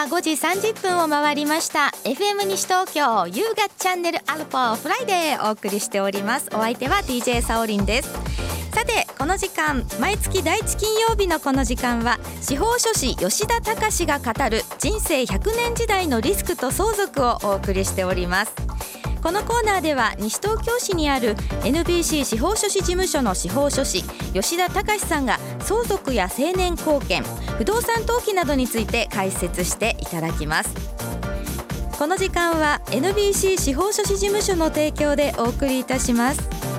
は5時30分を回りました。FM 西東京優雅チャンネルアルファフライデーお送りしております。お相手は DJ サオリンです。さてこの時間毎月第一金曜日のこの時間は司法書士吉田隆が語る人生100年時代のリスクと相続をお送りしております。このコーナーでは西東京市にある NBC 司法書士事務所の司法書士吉田隆さんが相続や成年後見不動産登記などについて解説していただきます。この時間は NBC 司法書士事務所の提供でお送りいたします。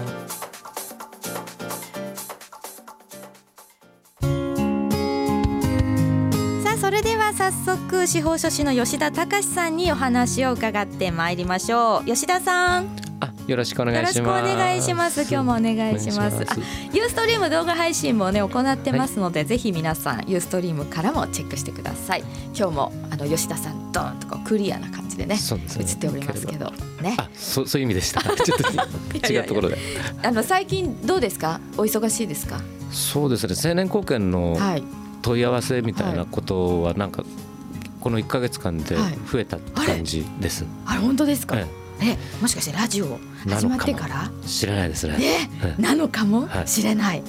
早速司法書士の吉田隆さんにお話を伺ってまいりましょう。吉田さん。あ、よろしくお願いします。よろしくお願いします。今日もお願いします。ユーストリーム動画配信もね行ってますので、ぜひ皆さんユーストリームからもチェックしてください。今日もあの吉田さんドーンとこうクリアな感じでねですね。映っておりますけど。ね。あ、そうそういう意味でした。ちょっと違うところで。あの最近どうですか？お忙しいですか？そうですね。青年貢献のはい。問い合わせみたいなことはなんかこの1ヶ月間ではい。増えたって感じです。あれ？本当ですか、ええ。もしかしてラジオ始まってから？え知らないです。ね？ええ。なのかも？はい。しれない、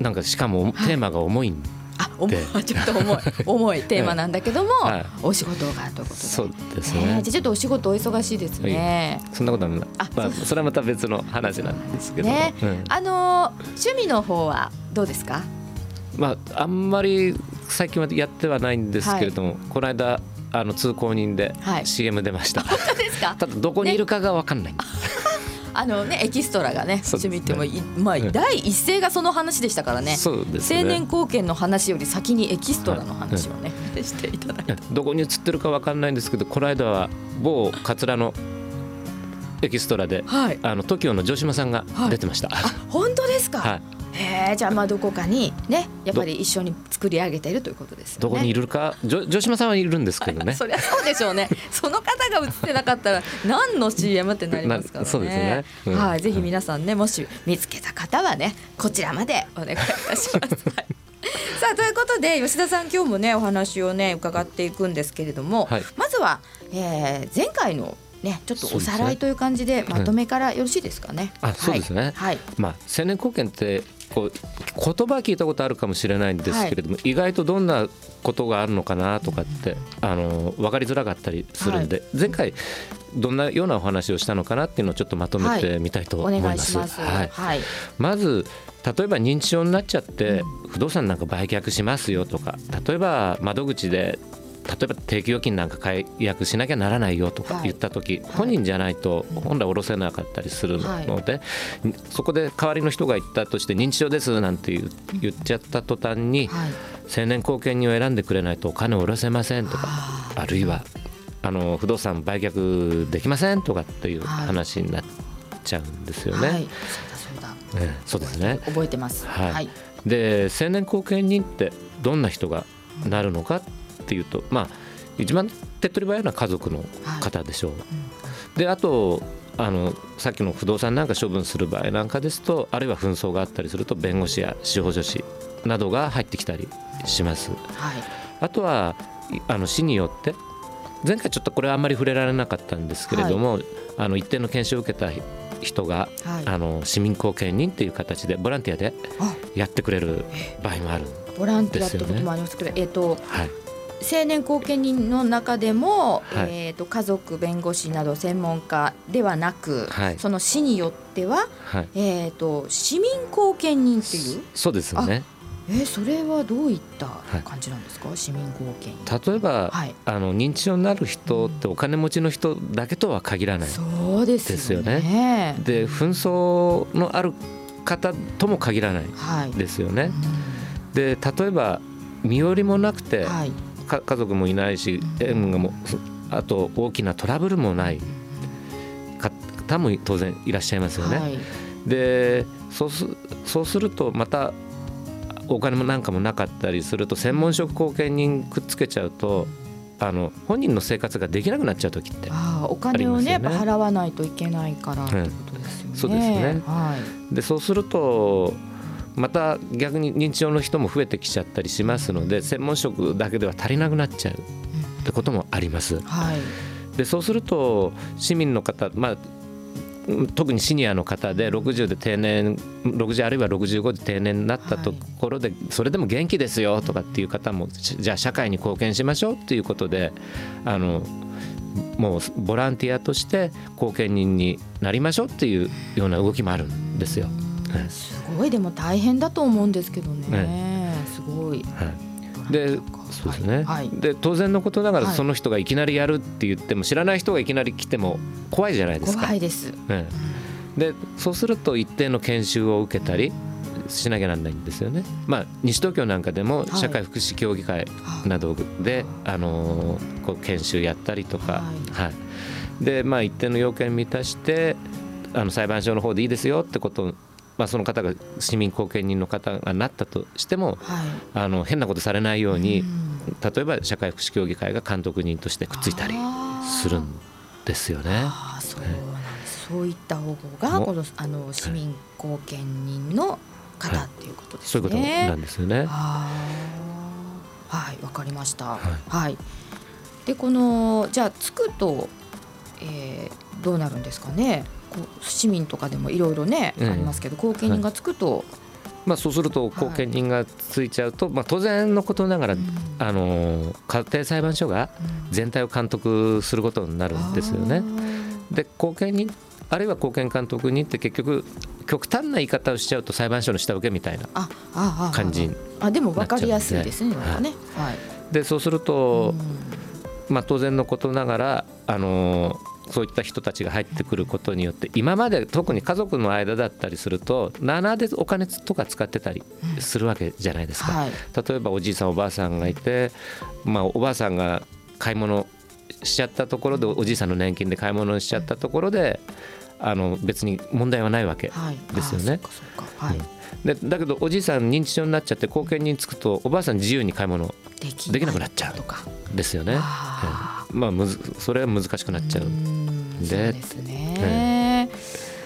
えなんかしかもテーマが重いん。あ重い。で ちょっと重い。重いテーマなんだけども、はい。お仕事がということで。そうですえーねじゃあ。ちょっとお仕事お忙しいですね。そんなことはない。あまあそれはまた別の話なんですけども。ね。うん。あのー趣味の方はどうですか？まああんまり最近はやってはないんですけれども、この間あの通行人ではい CM 出ました。本当ですか？ただどこにいるかがわかんない。あのねエキストラがね趣味ってもいまあうん第一声がその話でしたからね。そうですね。青年貢献の話より先にエキストラの話をね、していただいて。どこに映ってるかわかんないんですけどこの間は某桂のエキストラではい。あの TOKIO の城島さんが出てました。あ本当ですか？はい、へえじゃあまあどこかにねやっぱり一緒に作り上げているということですよね。どこにいるか、城島さんはいるんですけどね。そりゃそうでしょうね。その方が映ってなかったら何の CM ってなりますからね。なそうですねうんはい、ぜひ皆さんねもし見つけた方はねこちらまでお願いいたします。はいさあということで吉田さん今日もねお話をね伺っていくんですけれども、はいまずは、えー、前回のねちょっとおさらいという感じでまとめからよろしいですかね。あそうですねはい。まあ青年貢献ってこう言葉聞いたことあるかもしれないんですけれども、意外とどんなことがあるのかなとかってあの分かりづらかったりするんで、前回どんなようなお話をしたのかなっていうのをちょっとまとめてみたいとお思います。はい。まず例えば認知症になっちゃって不動産なんか売却しますよとか例えば窓口で例えば定期預金なんか解約しなきゃならないよとかはい。言った時、本人じゃないと本来下ろせなかったりするので、そこで代わりの人が言ったとして認知症ですなんて言っちゃった途端にはい。青年後見人を選んでくれないとお金を下ろせませんとかああるいはあの不動産売却できませんとかっていうはい。話になっちゃうんですよね。そうですね。覚えてます。はい。はい。で青年後見人ってどんな人がなるのかっていうとまあ一番手っ取り早いのは家族の方でしょう。であとあのさっきの不動産なんか処分する場合なんかですとあるいは紛争があったりすると弁護士や司法書士などが入ってきたりします。はい。あとはいあの市によって前回ちょっとこれはあんまり触れられなかったんですけれども、あの一定の研修を受けた人が、はいあの市民貢献人っていう形でボランティアであやってくれる場合もある。ボランティアってこともありますけど、えっ、とはい、青年後見人の中でも、はいえっ、と家族弁護士など専門家ではなく、はいその市によってははい、えっ、と市民貢献人っていう、そうですよね。えー、それはどういったい感じなんですか、市民貢献人。例えば、はい。あの認知症になる人ってお金持ちの人だけとは限らない。そうですよね。で紛争のある方とも限らないはい。ですよね。うで例えば身寄りもなくて、んはい。か家族もいないし縁がもあと大きなトラブルもない方も当然いらっしゃいますよね。はい。でそうすそうするとまたお金もなんかもなかったりすると専門職後見人くっつけちゃうとあの本人の生活ができなくなっちゃう時ってああ、お金をね、払わないといけないからってことですよね。そうですねはい。でそうするとまた逆に認知症の人も増えてきちゃったりしますので専門職だけでは足りなくなっちゃうってこともあります。はい、でそうすると市民の方、まあ、特にシニアの方で60で定年60あるいは65で定年になったところで、それでも元気ですよとかっていう方もじゃあ社会に貢献しましょうっていうことであのもうボランティアとして後見人になりましょうっていうような動きもあるんですよ。すごい。でも大変だと思うんですけどね。すごい。はい、でそうですね、はい、で当然のことながらその人がいきなりやるって言っても知らない人がいきなり来ても怖いじゃないですか。怖いです、ね、でそうすると一定の研修を受けたりしなきゃなんないんですよね。まあ、西東京なんかでも社会福祉協議会などで、はい、あのこう研修やったりとか、はい、はい、でまあ、一定の要件満たしてあの裁判所の方でいいですよってことをまあ、その方が市民後見人の方がなったとしても、はい、あの変なことされないように、うん、例えば社会福祉協議会が監督人としてくっついたりするんですよね。あそうそういった方法がこのあの市民後見人の方っていうことですね。そういうことなんですよね。はいわかりました。はい、はい、でこのじゃあつくと、えー、どうなるんですかね。市民とかでもいろいろね、ありますけど後見人がつくと、まあ、そうすると後見人がついちゃうと、はい、まあ、当然のことながら、うん、あの家庭裁判所が全体を監督することになるんですよね。で後見人あるいは後見監督人って結局極端な言い方をしちゃうと裁判所の下請けみたいな感じにあでも分かりやすいですね。はい、でそうすると、まあ、当然のことながらあのそういった人たちが入ってくることによって今まで特に家族の間だったりすると7でお金とか使ってたりするわけじゃないですか、うんはい、例えばおじいさんおばあさんがいて、まあ、おばあさんが買い物しちゃったところでおじいさんの年金で買い物しちゃったところであの別に問題はないわけですよね。はい、でだけどおじいさん認知症になっちゃって後見につくとおばあさん自由に買い物できなくなっちゃうですよね。まあむずそれは難しくなっちゃう。んで。ですね。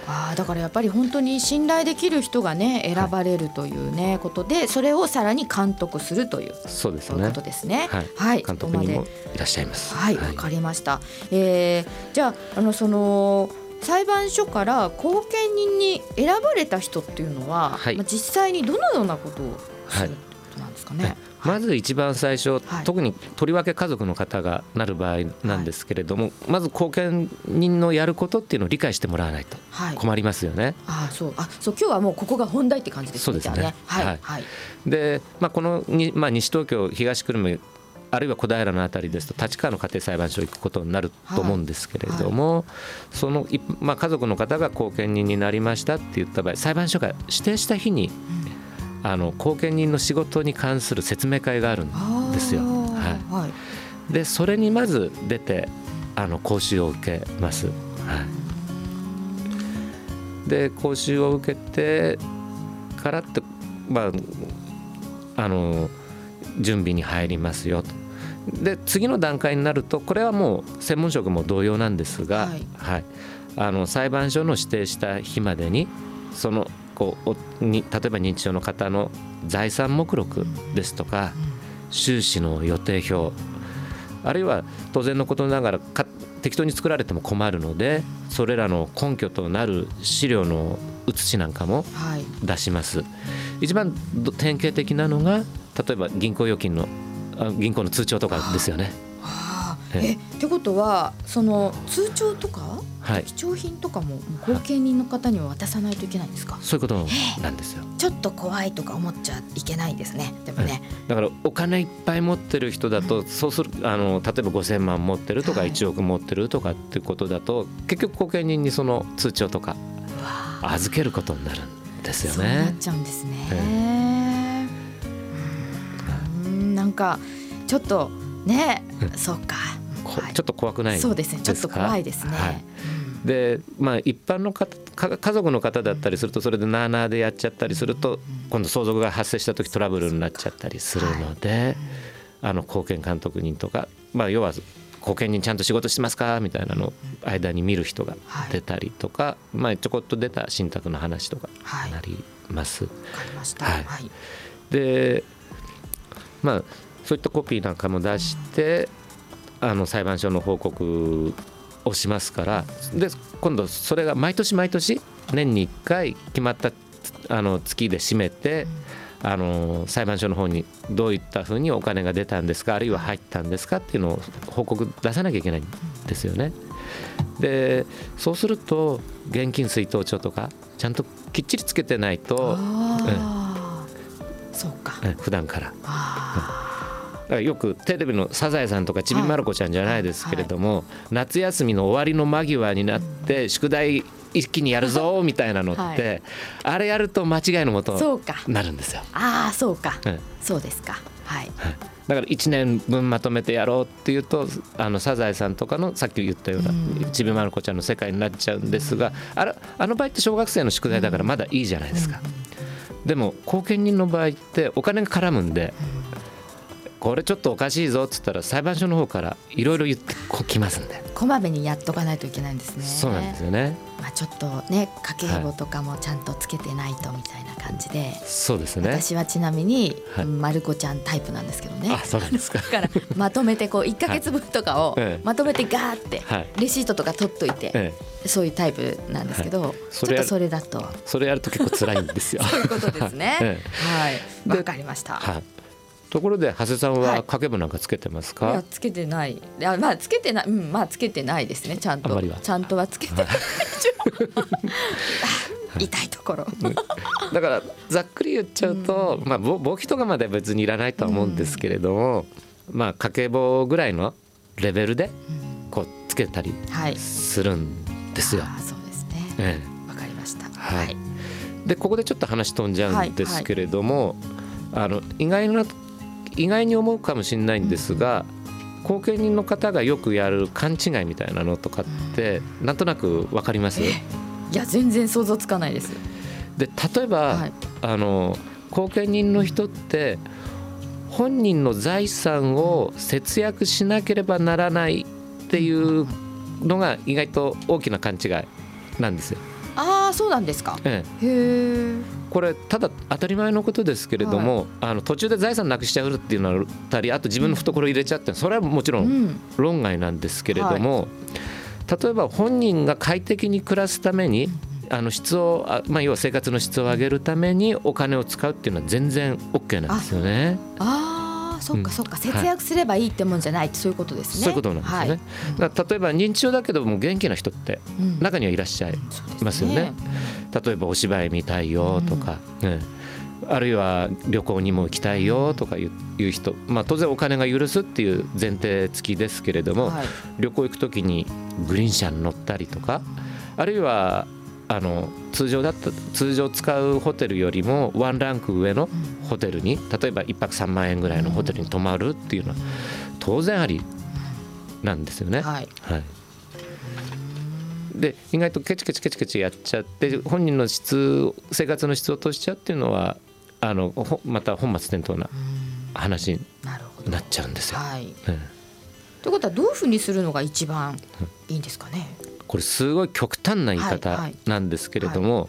あだからやっぱり本当に信頼できる人がね選ばれるというね、はい、ことでそれをさらに監督するというそうですねことですね。はい、はい、監督にもいらっしゃいます。はいわ、はい、かりました。えー、じゃああのその裁判所から後見人に選ばれた人っていうのは、はい、まあ、実際にどのようなことをするってことなんですかね？まず一番最初、はい、特にとりわけ家族の方がなる場合なんですけれども、はい、まず後見人のやることっていうのを理解してもらわないと困りますよね。はい、あそう。あそう今日はもうここが本題って感じですね。そうですね。はい、はい、で、まあ、このに、まあ、西東京東久留米あるいは小平の辺りですと立川の家庭裁判所行くことになると思うんですけれども、はい。はい、その、まあ、家族の方が後見人になりましたって言った場合裁判所が指定した日に、うん、あの後見人の仕事に関する説明会があるんですよ。はい、でそれにまず出てあの講習を受けます。はい、で講習を受けてからってまああの準備に入りますよと。で次の段階になるとこれはもう専門職も同様なんですが、はい、はい、あの裁判所の指定した日までにそのこうに例えば認知症の方の財産目録ですとか、収支の予定表あるいは当然のことながら適当に作られても困るのでそれらの根拠となる資料の写しなんかも出します。はい、一番典型的なのが例えば銀行預金の銀行の通帳とかですよね。はあ、え。ってことはその通帳とか、はい、貴重品とかも後見人の方には渡さないといけないんですか、そういうことなんですよ。ちょっと怖いとか思っちゃいけないですね。でもね、だからお金いっぱい持ってる人だと、うん、そうするあの例えば5,000万持ってるとか1億持ってるとかっていうことだと、はい、結局後見人にその通帳とか預けることになるんですよね。そうなっちゃうんですね。なんかちょっとね、そうか、ちょっと怖くないそうですね。ちょっと怖いですね。はい、でまあ一般のか家族の方だったりするとそれでなあなあでやっちゃったりすると今度相続が発生した時トラブルになっちゃったりするので、あの後見監督人とか、まあ、要は後見人ちゃんと仕事してますか？みたいなのを間に見る人が出たりとか、まあ、ちょこっと出た信託の話とかなります。はい、はい、でまあ、そういったコピーなんかも出してあの裁判所の報告をしますからで今度それが毎年毎年年に1回決まったあの月で締めて、あの裁判所の方にどういったふうにお金が出たんですかあるいは入ったんですかっていうのを報告出さなきゃいけないんですよね。でそうすると現金出納帳とかちゃんときっちりつけてないと、そうか。普段から。だからよくテレビの「サザエさん」とか「ちびまる子ちゃん」じゃないですけれども、夏休みの終わりの間際になって宿題一気にやるぞみたいなのって、あれやると間違いのもとなるんですよ。ああそうか、そうですか。はい、だから1年分まとめてやろうっていうとあのサザエさんとかのさっき言ったようなちびまる子ちゃんの世界になっちゃうんですがあれあの場合って小学生の宿題だからまだいいじゃないですか。でも後見人の場合ってお金が絡むんで。これちょっとおかしいぞっつったら裁判所の方からいろいろ言ってきますんで。こまめにやっとかないといけないんですね。そうなんですよね。まあちょっとね家計簿とかもちゃんとつけてないとみたいな感じで、はい、そうですね。私はちなみに、はい、まる子ちゃんタイプなんですけどね。あそうなんですか。だからまとめてこう1か月分とかをまとめてガーってレシートとか取っといて、そういうタイプなんですけど、はい、ちょっとそれだとそれやると結構辛いんですよ。そういうことですね。はい。わかりました、はいところで長谷さんは掛け布なんかつけてますか、はい、つけてない。いやまあつけてない。うんまあつけてないですねちゃんと。ちゃんとはつけてない。痛いところ。だからざっくり言っちゃうと、うん、まあ簿記とかまでは別にいらないとは思うんですけれども、うん、まあ掛け棒ぐらいのレベルでこうつけたりするんですよ。はい、そうですね。わ、え。え、かりました。はい。でここでちょっと話飛んじゃうんですけれども、はいはい、あの意外な意外に思うかもしれないんですが、後見人の方がよくやる勘違いみたいなのとかってなんとなく分かります？いや全然想像つかないです。で例えば、はい、あの後見人の人って本人の財産を節約しなければならないっていうのが意外と大きな勘違いなんですよ。ああそうなんですか。ええ、へえ。これただ当たり前のことですけれども、はい、あの途中で財産なくしちゃうっていうのはたりあと自分の懐入れちゃってそれはもちろん論外なんですけれども、うんはい、例えば本人が快適に暮らすためにあの質をまあ、要は生活の質を上げるためにお金を使うっていうのは全然 OK なんですよね。あそっかそっか、節約すればいいってもんじゃないってそういうことですね。そういうことなんですよね。はい、例えば認知症だけども元気な人って中にはいらっしゃいますよね。ね。例えばお芝居見たいよとか、うん、あるいは旅行にも行きたいよとかいう人、まあ、当然お金が許すっていう前提付きですけれども、はい、旅行行く時にグリーン車に乗ったりとかあるいはあの通常だった通常使うホテルよりもワンランク上のホテルに例えば1泊3万円ぐらいのホテルに泊まるっていうのは当然ありなんですよね。はい、はいで意外とケチケチケチケチやっちゃって本人の質生活の質を落としちゃうっていうのはあのまた本末転倒な話になっちゃうんですよ。はい、うん、ということはどういうふうにするのが一番いいんですかね？これすごい極端な言い方なんですけれども、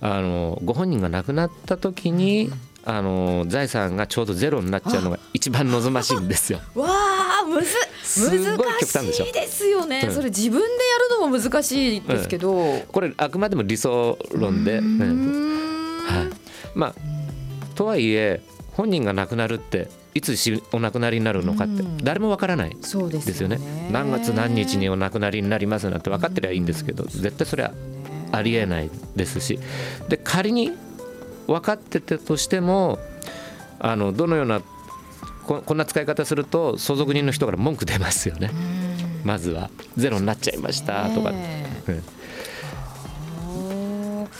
あのご本人が亡くなった時に、あの財産がちょうどゼロになっちゃうのが一番望ましいんですよ。わあむず難しいですよね、うん、それ自分でやるのも難しいですけど、うん、これあくまでも理想論で、はい、まあとはいえ本人が亡くなるっていつお亡くなりになるのかって誰もわからないですよね,、何月何日にお亡くなりになりますなんて分かってりゃいいんですけど絶対それはありえないですし。で仮に分かってたとしてもあのどのようなここんな使い方すると相続人の人から文句出ますよね。まずは。ゼロになっちゃいましたとか、う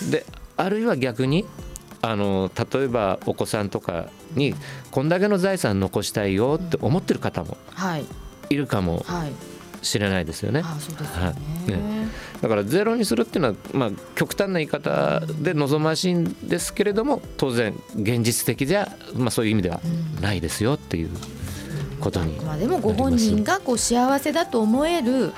ん、であるいは逆にあの例えばお子さんとかにこんだけの財産残したいよって思ってる方もい。るかもしれないですよね。だからゼロにするっていうのは、まあ、極端な言い方で望ましいんですけれども当然現実的じゃ、まあ、そういう意味ではないですよっていうことにまあ、でもご本人がこう幸せだと思える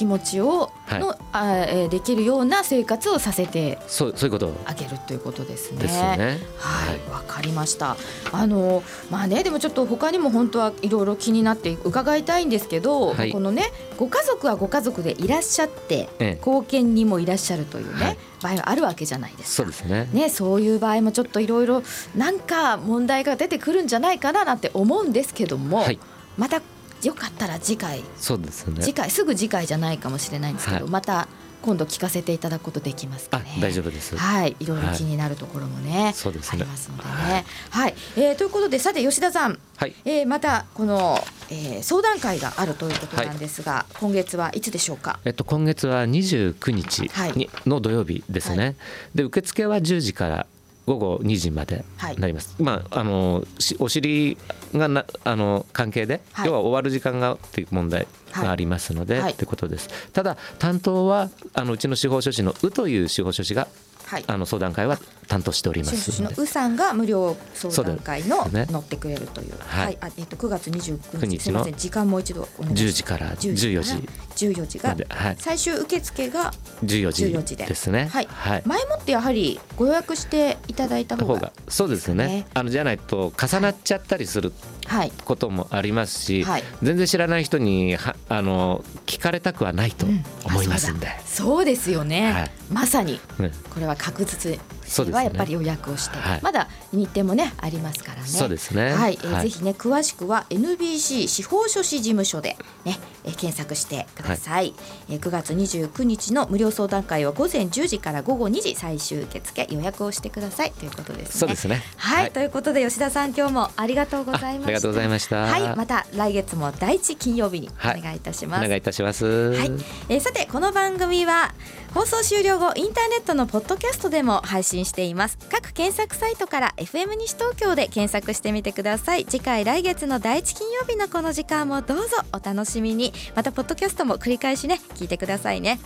気持ちをの、はい、あえできるような生活をさせてそうそういうことあげるということですね。ですね。はいわ、はい、かりました。あのまあねでもちょっと他にも本当はいろいろ気になって伺いたいんですけど、はい、このねご家族はご家族でいらっしゃって、ええ、貢献にもいらっしゃるというね。場合があるわけじゃないですか。そうですね。ね、そういう場合もちょっといろいろなんか問題が出てくるんじゃないかななんて思うんですけども、はい、またよかったら次回そうですね次回すぐ次回じゃないかもしれないんですけど、はい、また今度聞かせていただくことできますかね。大丈夫です。はい、いろいろ気になるところもね、はい、そうですね。ありますのでね。はい、はい、えー、ということでさて吉田さん、はい、えー、またこの、えー、相談会があるということなんですが、はい、今月はいつでしょうか？えっと今月は二十九日に、はい、の土曜日ですね。で受付は十時から午後2時までなります、はい、まああのお尻がなあの関係で、はい、要は終わる時間がっていう問題がありますので、はい、ってことです。ただ担当はあのうちの司法書士の「う」という司法書士がはい、あの相談会は担当しております。のうさんが無料相談会の乗ってくれるという、はい、はい、あえっ、と9月29日。すみません。時間もう一度お願いします。10時から14時14時。が、はい、最終受付が14時 ,14 時で。ですね、はい、はい、前もってやはりご予約していただいた方が、そうですね。あのじゃないと重なっちゃったりすることもありますし、はい、全然知らない人にはあの聞かれたくはないと思いますんで、うん、そうですよね、はい、まさに、これは確実はやっぱり予約をして、ねはい、まだ日程もねありますからね。そうですね。はい、えー、ぜひね詳しくは NBC 司法書士事務所でね、えー、検索してください。はい、えー、9月29日の無料相談会は午前10時から午後2時最終受付予約をしてくださいということですね。そうですね。はい、はい、ということで吉田さん今日もありがとうございました。ありがとうございました。はい、また来月も第一金曜日にお願いいたします。お願いいたします。はい、えー、さてこの番組は放送終了後インターネットのポッドキャストでも配信しています。各検索サイトから FM 西東京で検索してみてください。次回来月の第一金曜日のこの時間もどうぞお楽しみに。またポッドキャストも繰り返しね聞いてくださいね。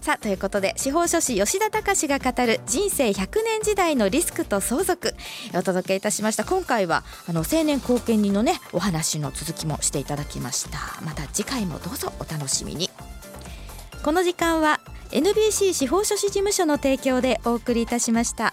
さあということで司法書士吉田隆が語る人生100年時代のリスクと相続。お届けいたしました。今回はあの青年後見人のねお話の続きもしていただきました。また次回もどうぞお楽しみに。この時間は NBC 司法書士事務所の提供でお送りいたしました。